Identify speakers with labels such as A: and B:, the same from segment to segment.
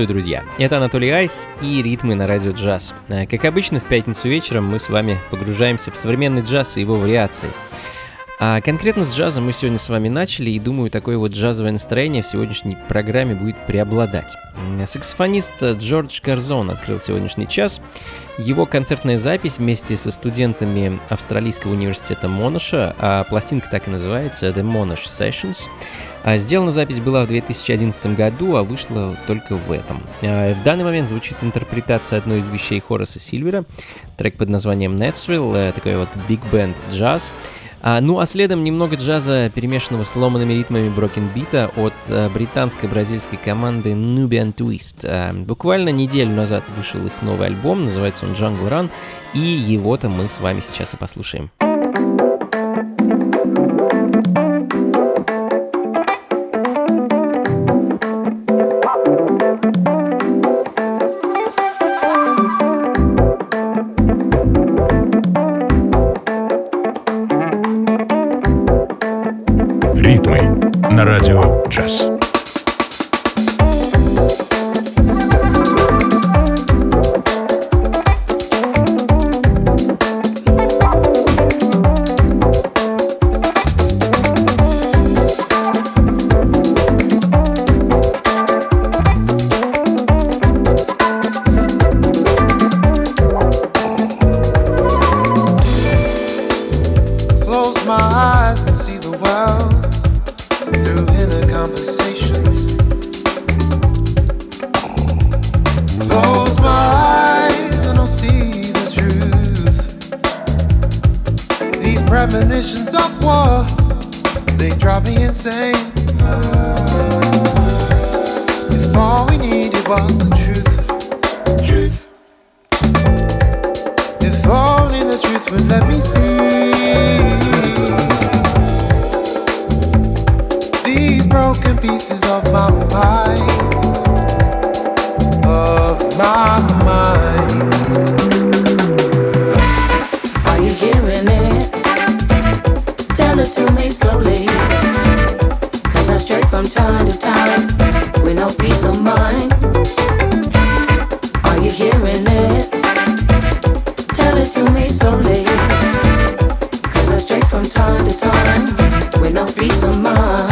A: Приветствую, друзья! Это Анатолий Айс и ритмы на радио джаз. Э, как обычно, в пятницу вечером мы с вами погружаемся в современный джаз и его вариации. А конкретно с джазом мы сегодня с вами начали, и думаю, такое вот джазовое настроение в сегодняшней программе будет преобладать. Саксофонист Джордж Карзон открыл сегодняшний час. Его концертная запись вместе со студентами Австралийского университета Монаша, а пластинка так и называется The Monash Sessions – а сделана запись была в 2011 году, а вышла только в этом. А в данный момент звучит интерпретация одной из вещей Хораса Сильвера, трек под названием Netsville, э, такой вот big band джаз. А, ну а следом немного джаза, перемешанного с ломанными ритмами брокенбита от а, британской бразильской команды Nubian Twist. А, буквально неделю назад вышел их новый альбом, называется он Jungle Run, и его-то мы с вами сейчас и послушаем.
B: time to time when I please my mind.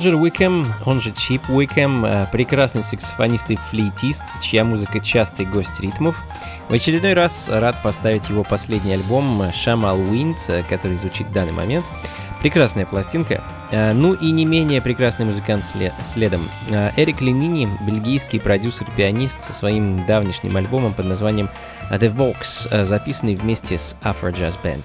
A: Роджер Уикем, он же Чип Уикем, э, прекрасный саксофонист и флейтист, чья музыка частый гость ритмов. В очередной раз рад поставить его последний альбом «Шамал Wind», э, который звучит в данный момент. Прекрасная пластинка. Э, ну и не менее прекрасный музыкант следом. Эрик Ленини, бельгийский продюсер-пианист со своим давнишним альбомом под названием «The Vox», записанный вместе с Afro Jazz Band.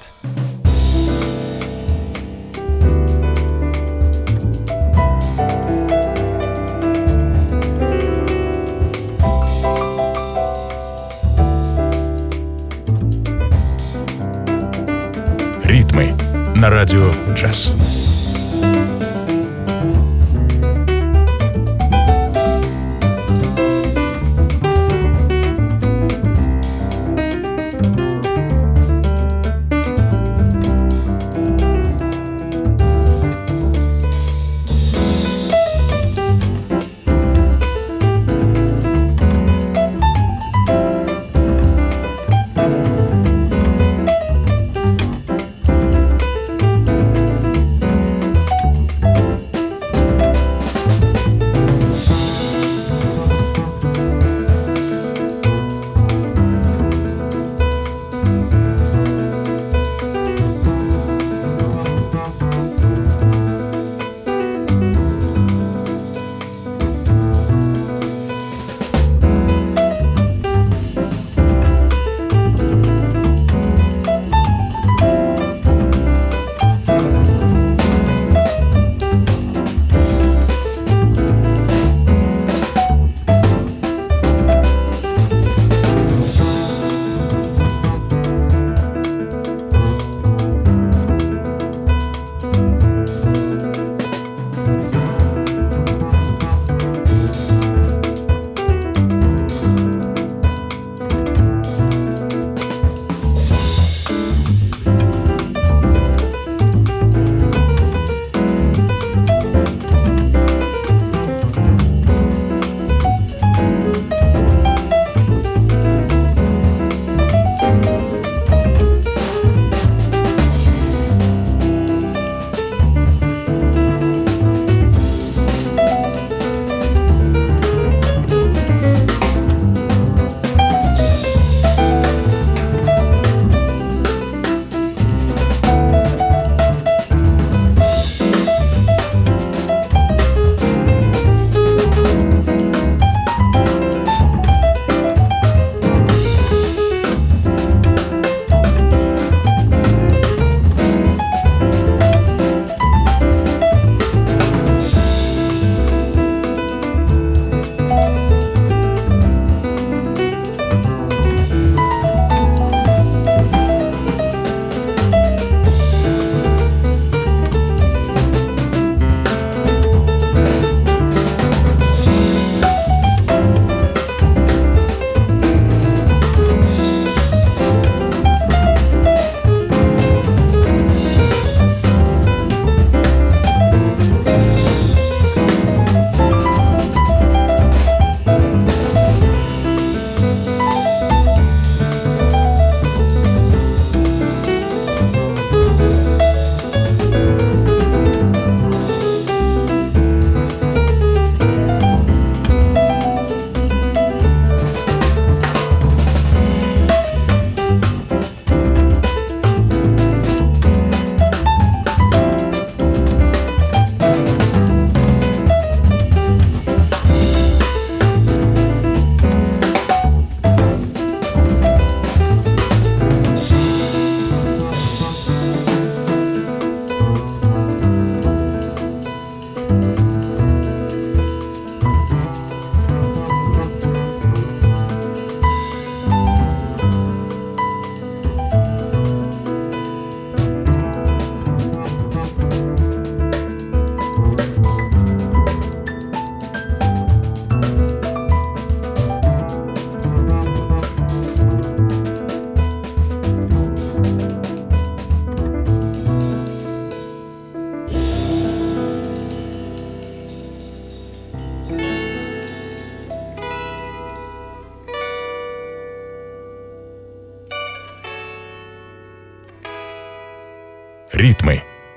C: На радио «Джаз».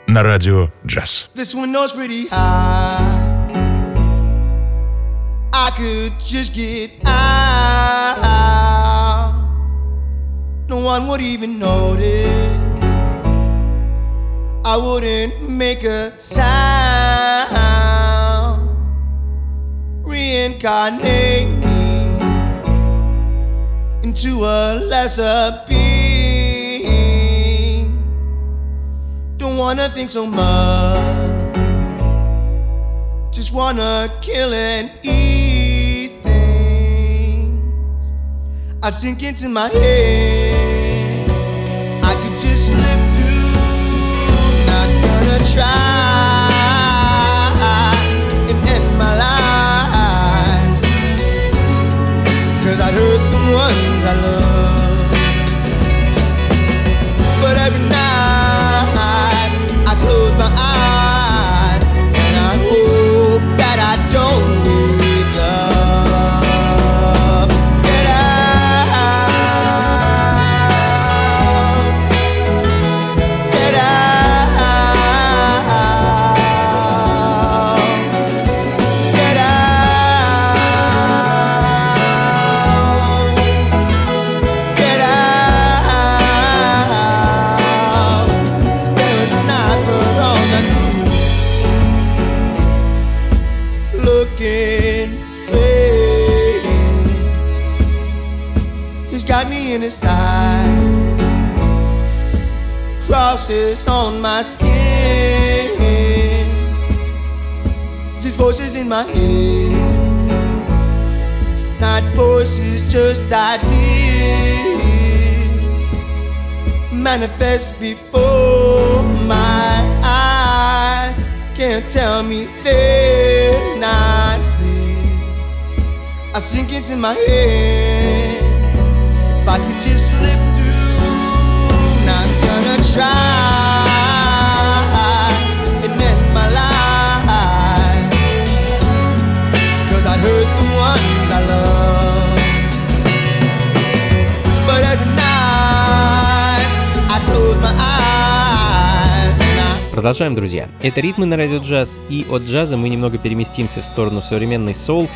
C: на радио джаз.
B: This window's pretty high. I could just get out. No one would even notice. I wouldn't make a sound. Reincarnate me into a lesser wanna think so much. Just wanna kill and eat things. I sink into my head. I could just slip through. Not gonna try close in my head, not voices, just ideas manifest before my eyes. Can't tell me they're not real. I sink into my head. If I could just slip through, not gonna try
A: Продолжаем, друзья. Это ритмы на радио джаз, и от джаза мы немного переместимся в сторону современной соул,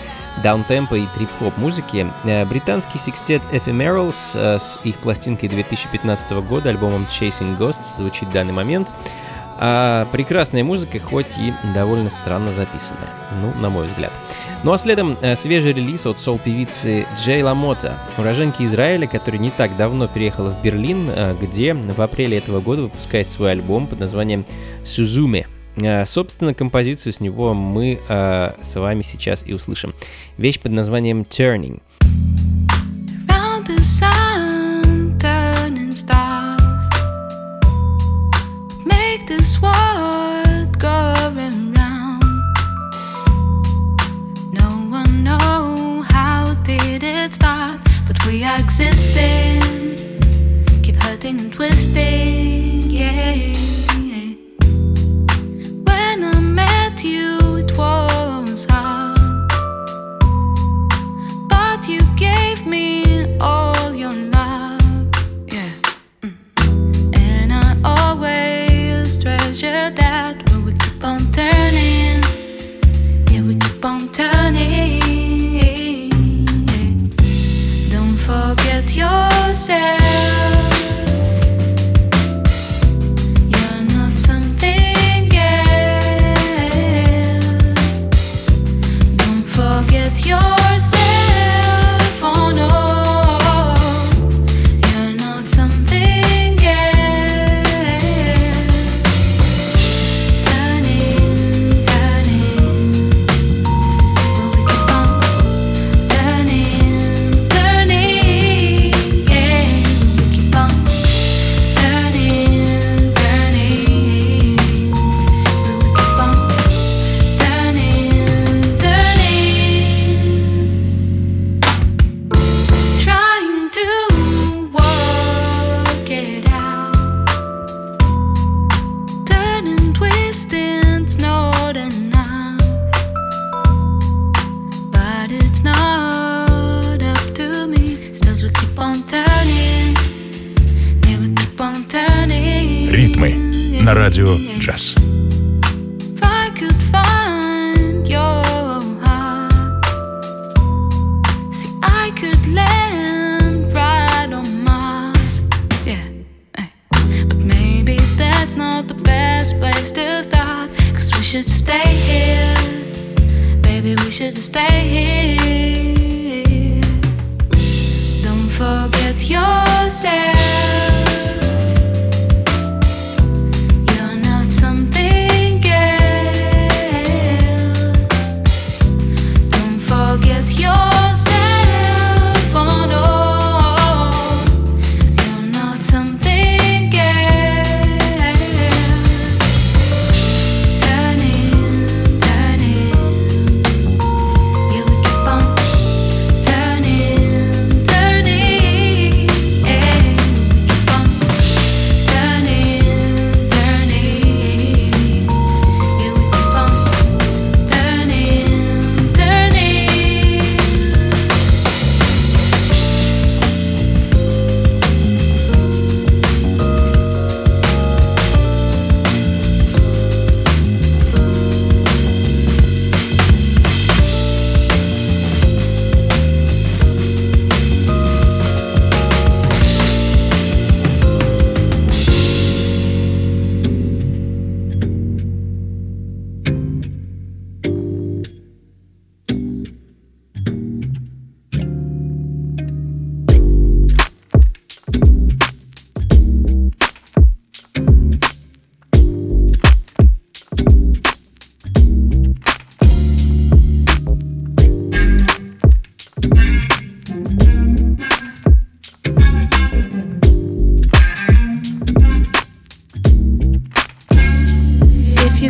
A: даунтемпа и трип-хоп музыки. Э, Британский секстет Ephemerals э, с их пластинкой 2015 года, альбомом Chasing Ghosts, звучит в данный момент. А прекрасная музыка, хоть и довольно странно записанная, ну, на мой взгляд. Ну а следом э, свежий релиз от соул-певицы Джей Ламота, уроженки Израиля, которая не так давно переехала в Берлин, э, где в апреле этого года выпускает свой альбом под названием «Сузуме». Э, Собственно, композицию с него мы с вами сейчас и услышим. Вещь под названием «Turning».
D: Round the sun, this world going around. No one know how did it start, but we are existing. Keep hurting and twisting, yeah.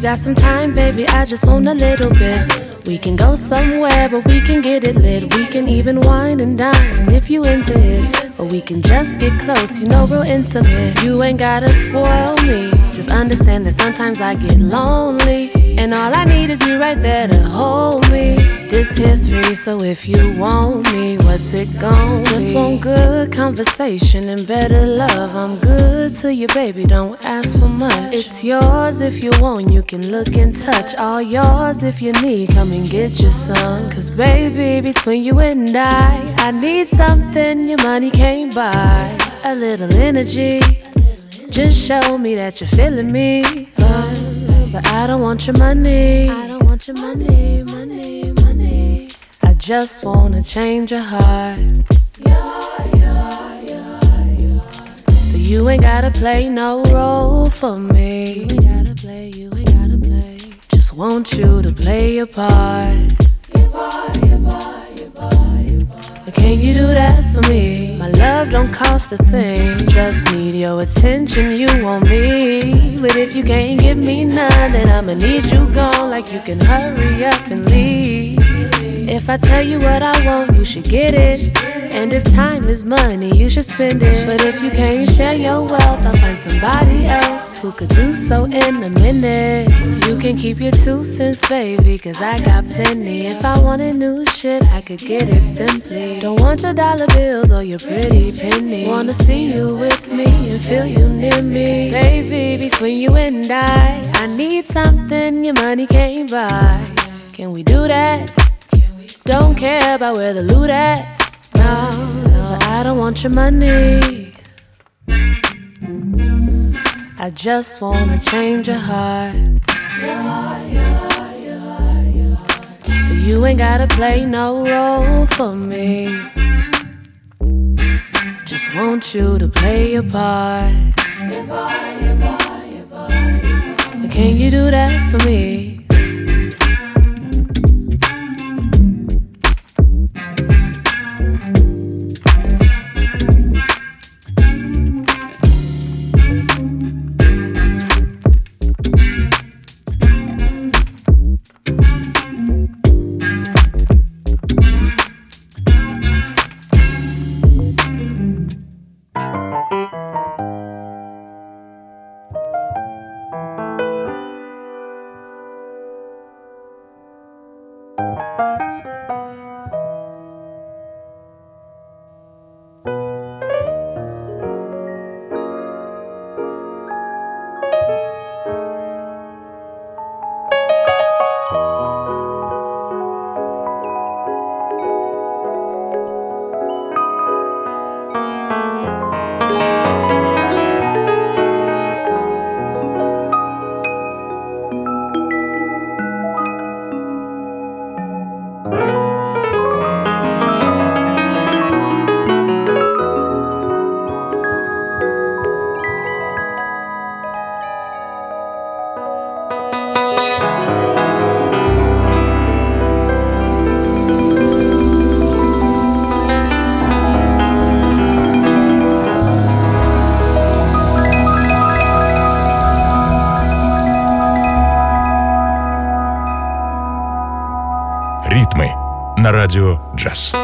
E: Got some time, baby, I just want a little bit. We can go somewhere, but we can get it lit. We can even wine and dine if you into it. Or we can just get close, you know, real intimate. You ain't gotta spoil me. Just understand that sometimes I get lonely. And all I need is you right there to hold me. This free, so if you want me, what's it gon' Just want good conversation and better love. I'm good to you, baby, don't ask for much. It's yours if you want, you can look and touch. All yours if you need, come and get your some. Cause baby, between you and I, I need something your money can't buy. A little energy. Just show me that you're feeling me. But, but I don't want your money. I don't want your money, money, just wanna change your heart. So you ain't gotta play no role for me. You ain't gotta play, you ain't gotta play. Just want you to play your part. But can you do that for me? My love don't cost a thing. Just need your attention, you want me. But if you can't give me none, then I'ma need you gone. Like you can hurry up and leave. If I tell you what I want, you should get it. And if time is money, you should spend it. But if you can't share your wealth, I'll find somebody else who could do so in a minute. You can keep your two cents, baby, cause I got plenty. If I wanted new shit, I could get it simply. Don't want your dollar bills or your pretty penny. Wanna see you with me and feel you near me. 'Cause baby, between you and I, I need something your money can't buy. Can we do that? Don't care about where the loot at. No, no, I don't want your money. I just wanna change your heart. Yeah, yeah, yeah, yeah. So you ain't gotta play no role for me. Just want you to play your part. But can you do that for me?
F: радио «Джаз».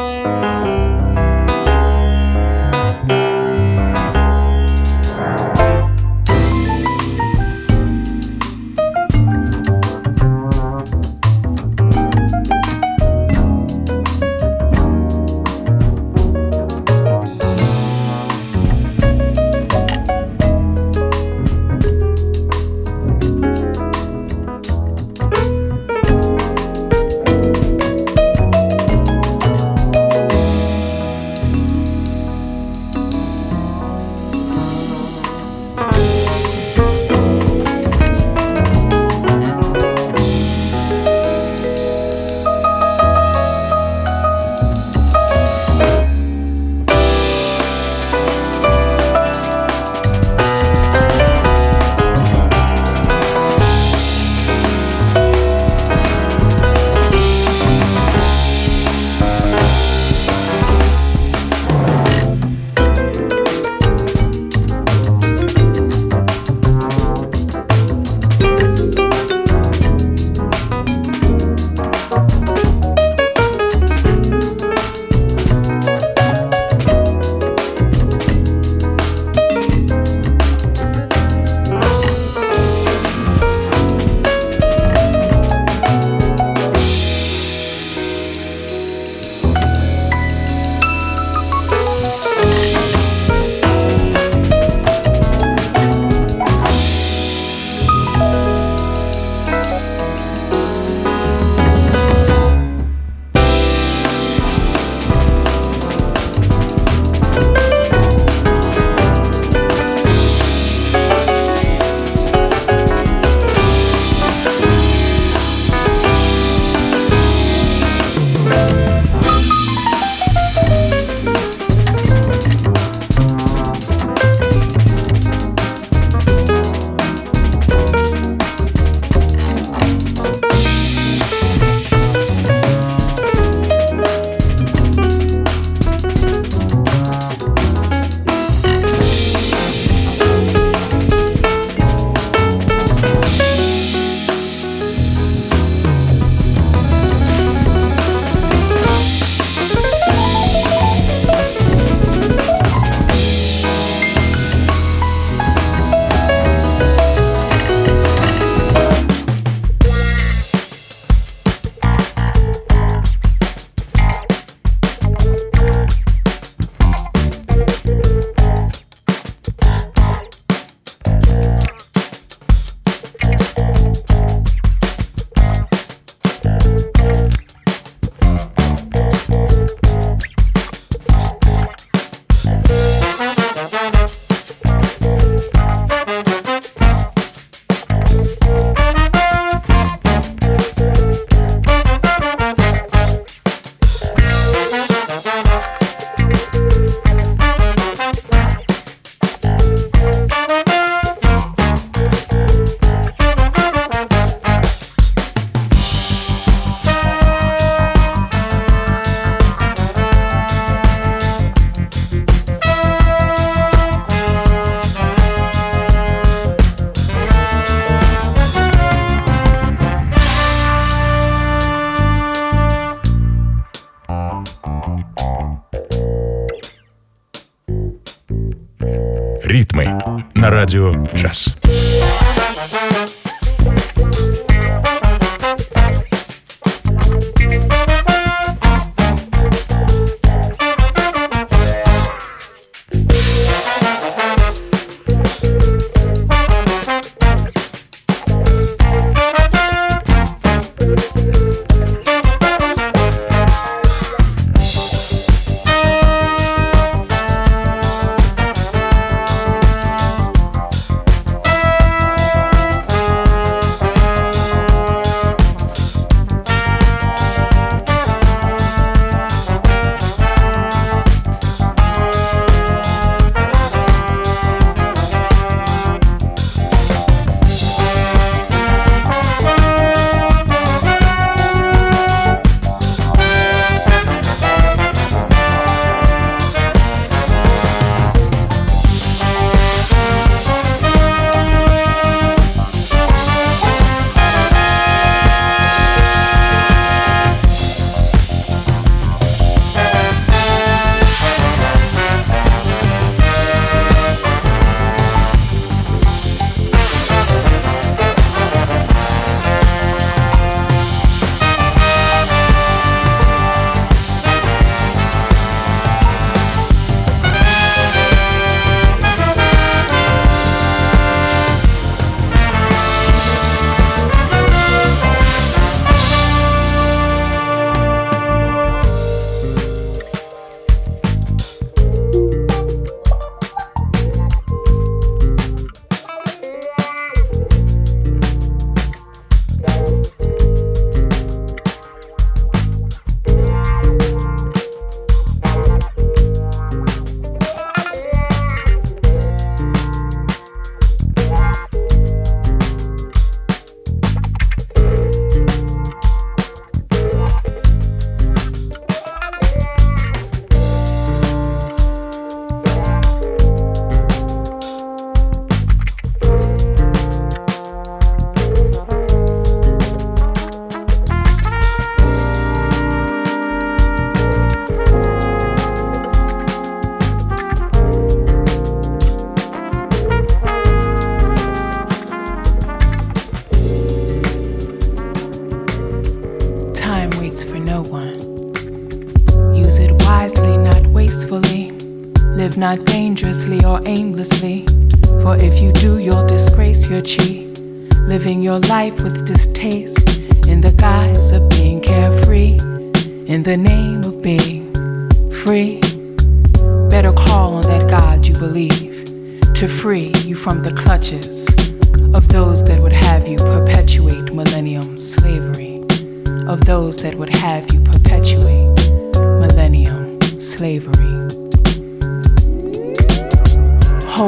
G: Radio Jazz.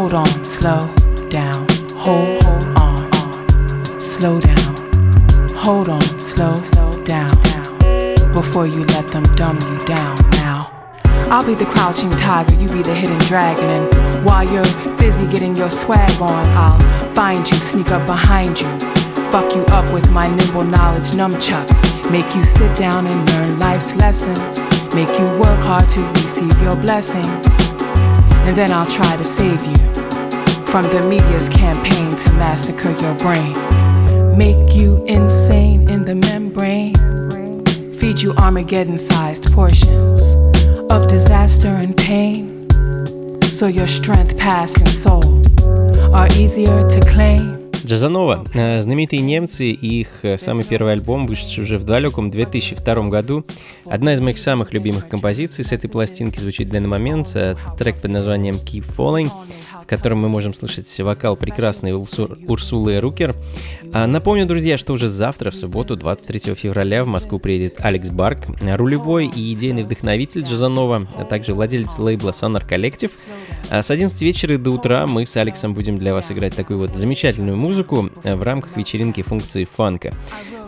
G: Hold on, slow down, hold, on, slow down, hold on, slow down, before you let them dumb you down now. I'll be the crouching tiger, you be the hidden dragon, and while you're busy getting your swag on, I'll find you, sneak up behind you, fuck you up with my nimble knowledge nunchucks, make you sit down and learn life's lessons, make you work hard to receive your blessings, and then I'll try to save you from the media's campaign to massacre your brain, make you insane in the membrane, feed you Armageddon-sized portions of disaster and pain, so your strength, past, and soul are easier to claim.
A: Джазанова. Э, Знаменитые немцы и их э, самый первый альбом, вышедший уже в далеком 2002 году. Одна из моих самых любимых композиций с этой пластинки звучит в данный момент. э, Трек под названием Keep Falling, котором мы можем слышать вокал прекрасной Урсу- Урсулы Рукер. А Напомню, друзья, что уже завтра, в субботу, 23 февраля, в Москву приедет Алекс Барк, рулевой и идейный вдохновитель Джазанова, а также владелец лейбла Sonar Collective. А С 11 вечера до утра мы с Алексом будем для вас играть такую вот замечательную музыку э, в рамках вечеринки функции фанка.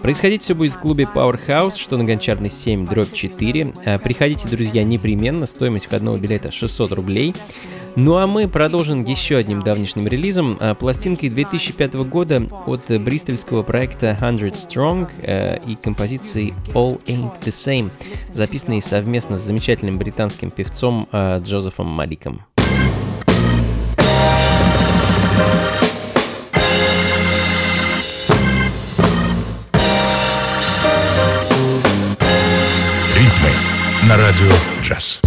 A: Происходить все будет в клубе Powerhouse, что на Гончарной 7, дробь 4. А, Приходите, друзья, непременно, стоимость входного билета 600 рублей. Ну а мы продолжим еще одним давнишним релизом, а, пластинкой 2005 года от бристольского проекта 100 Strong э, и композицией All Ain't The Same, записанной совместно с замечательным британским певцом э, Джозефом Маликом.
C: На радио джаз.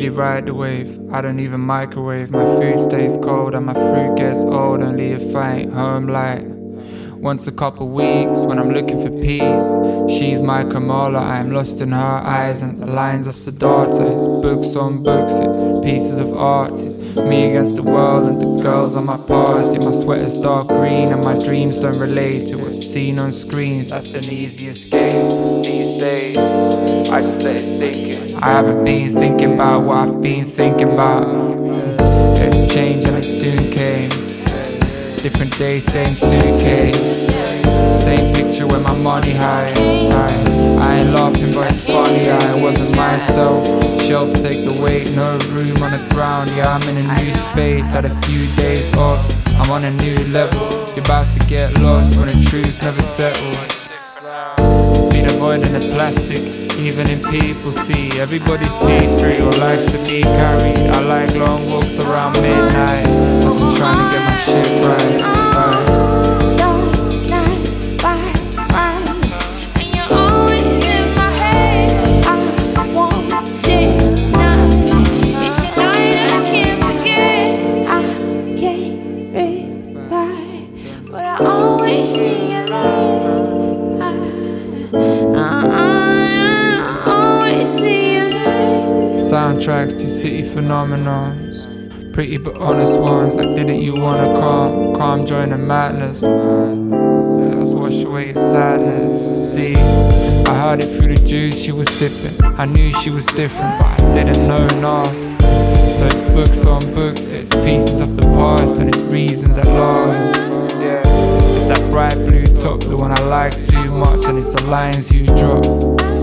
B: Really
H: ride the wave. I don't even microwave. My food stays cold and my fruit gets old. Only if I ain't home light. Once a couple weeks when I'm looking for peace. She's my Kamala, I am lost in her eyes and the lines of Siddhartha. It's books on books, it's pieces of art. It's me against the world and the girls on my past. Yeah, my sweater's dark green and my dreams don't relate to what's seen on screens. That's an easy escape these days. I just let it sink in. I haven't been thinking about what I've been thinking about. It's changed and it soon came. Different day, same suitcase. Same picture where my money hides. I, I ain't laughing, but it's funny. I wasn't myself. Shelves take the weight, no room on the ground. Yeah, I'm in a new space. Had a few days off. I'm on a new level. You're about to get lost when the truth never settles. Been avoiding the plastic, even in people see. Everybody see through or likes to be carried. I like long walks around midnight as I'm trying to get my shit right. right. City phenomenons. Pretty but honest ones, like didn't you wanna calm, calm join the madness? Let's wash away your sadness. See, I heard it through the juice she was sipping. I knew she was different, but I didn't know enough. So it's books on books, it's pieces of the past and it's reasons at last. Yeah, it's that bright blue top, the one I like too much, and it's the lines you drop.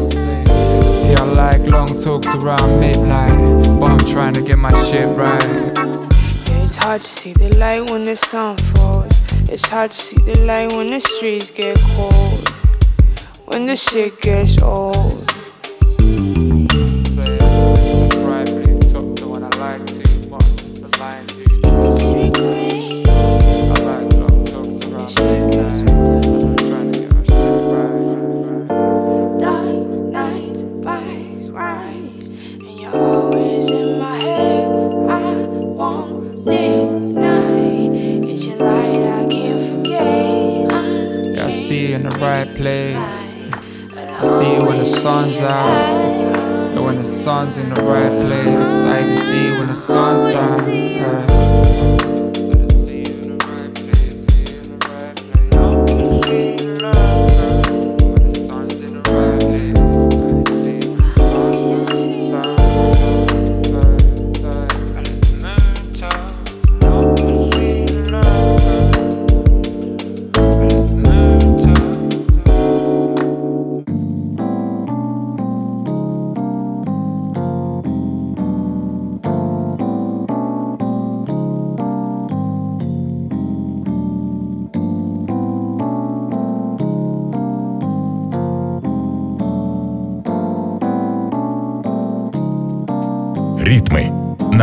H: See, I like long talks around midnight, but I'm trying to get my shit right.
I: It's hard to see the light when the sun falls. It's hard to see the light when the streets get cold. When the shit gets old.
H: Sun's in the right place, I can see when the sun's down.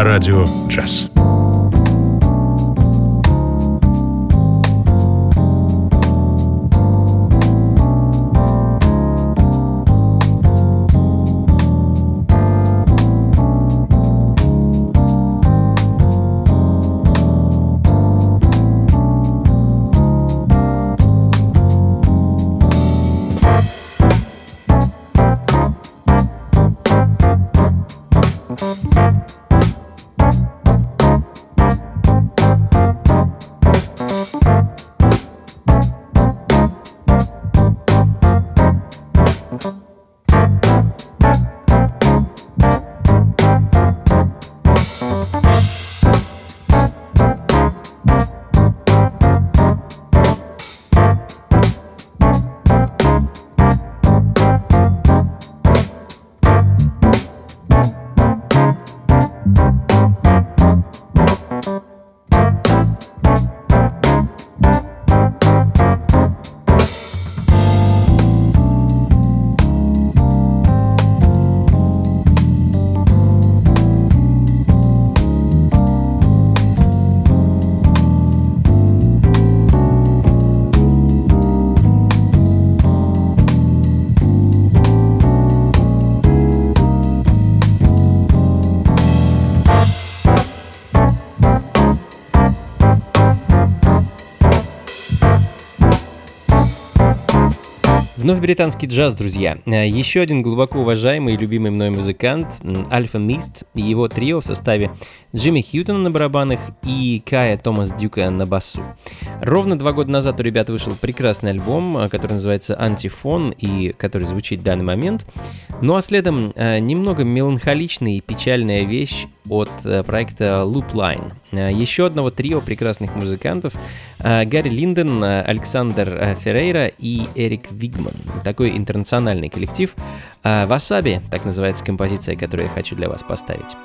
C: Радио джаз.
A: Вновь британский джаз, друзья. Э, Еще один глубоко уважаемый и любимый мной музыкант Альфа Мист и его трио в составе Джимми Хьютона на барабанах и Кая Томас Дюка на басу. Ровно два года назад у ребят вышел прекрасный альбом, э, который называется «Антифон» и который звучит в данный момент. Ну а следом э, немного меланхоличная и печальная вещь от проекта Loop Line. Еще одного трио прекрасных музыкантов Гарри Линден, Александр Феррейра и Эрик Вигман. Такой интернациональный коллектив. Васаби, так называется композиция, которую я хочу для вас поставить.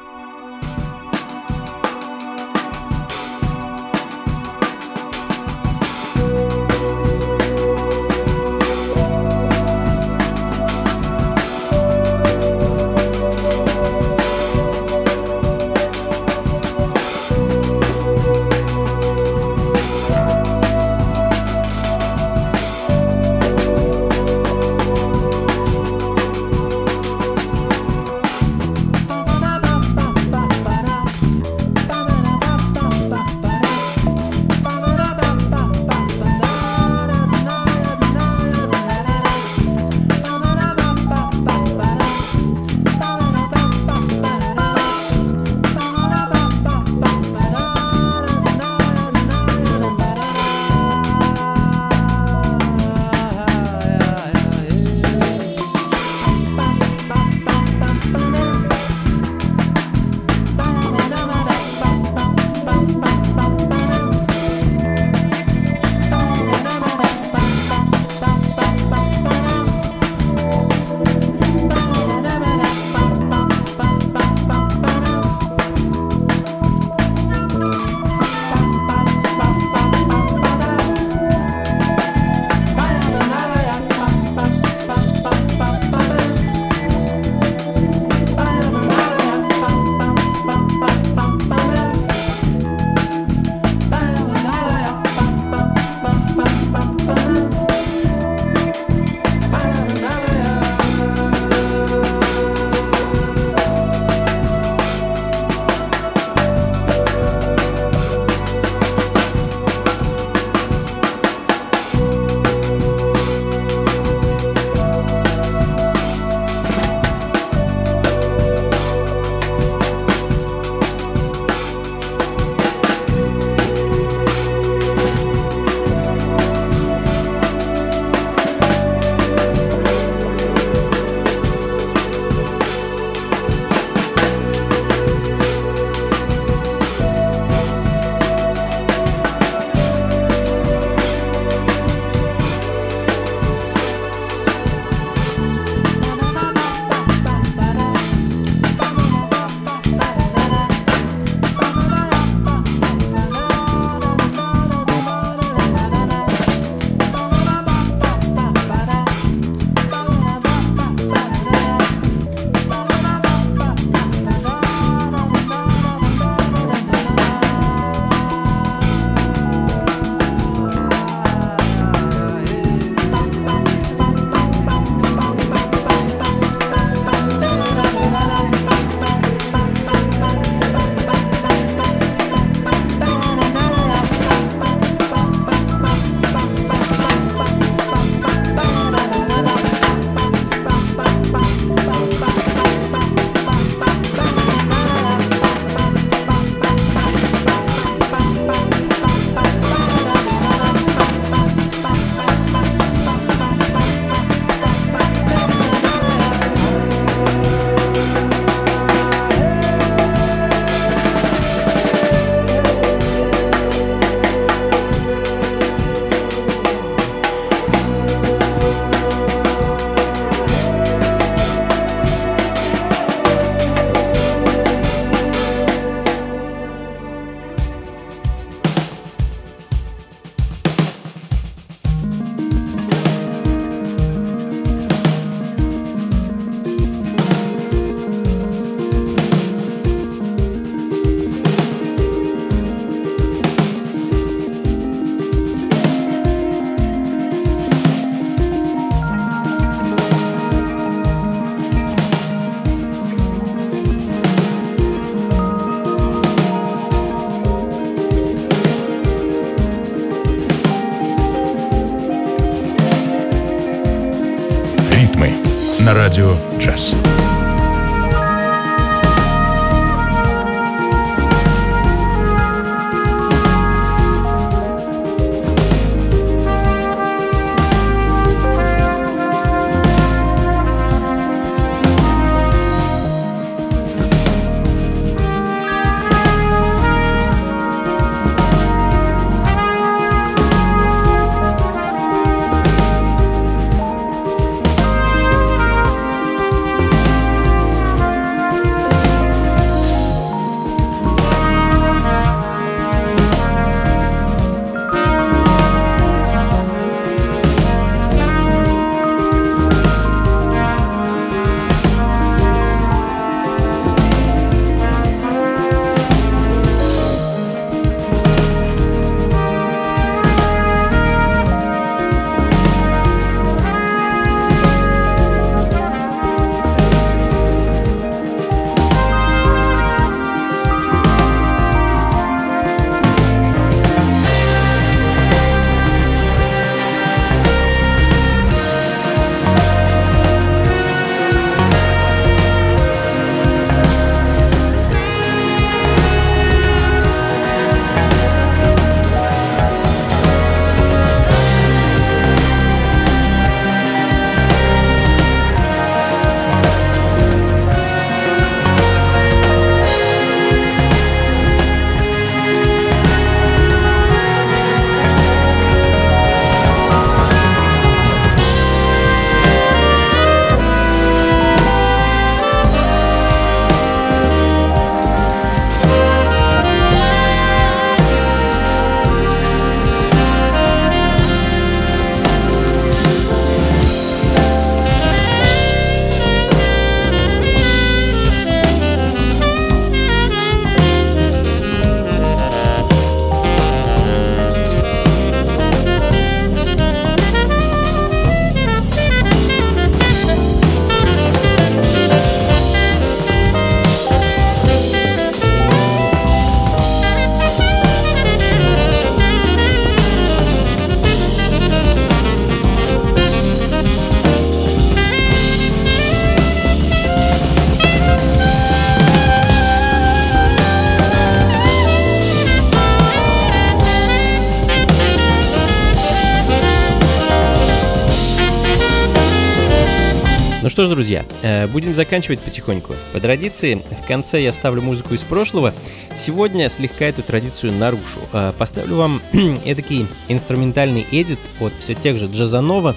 A: Что ж, друзья, э, будем заканчивать потихоньку. По традиции, в конце я ставлю музыку из прошлого. Сегодня слегка эту традицию нарушу. Э, Поставлю вам эдакий инструментальный эдит от все тех же Джазанова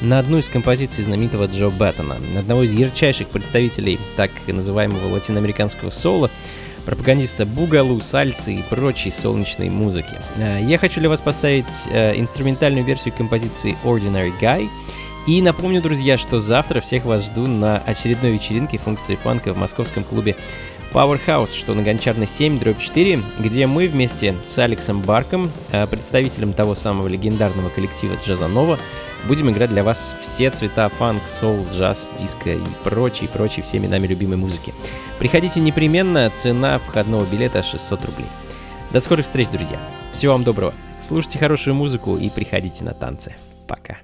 A: на одну из композиций знаменитого Джо Баттона, одного из ярчайших представителей так называемого латиноамериканского соло, пропагандиста бугалу, сальсы и прочей солнечной музыки. Э, Я хочу для вас поставить инструментальную версию композиции Ordinary Guy – и напомню, друзья, что завтра всех вас жду на очередной вечеринке функции фанка в московском клубе Powerhouse, что на Гончарной 7, дробь 4, где мы вместе с Алексом Барком, э, представителем того самого легендарного коллектива Джазанова, будем играть для вас все цвета фанк, соул, джаз, диско и прочей, прочей всеми нами любимой музыки. Приходите непременно, цена входного билета 600 рублей. До скорых встреч, друзья. Всего вам доброго. Слушайте хорошую музыку и приходите на танцы. Пока.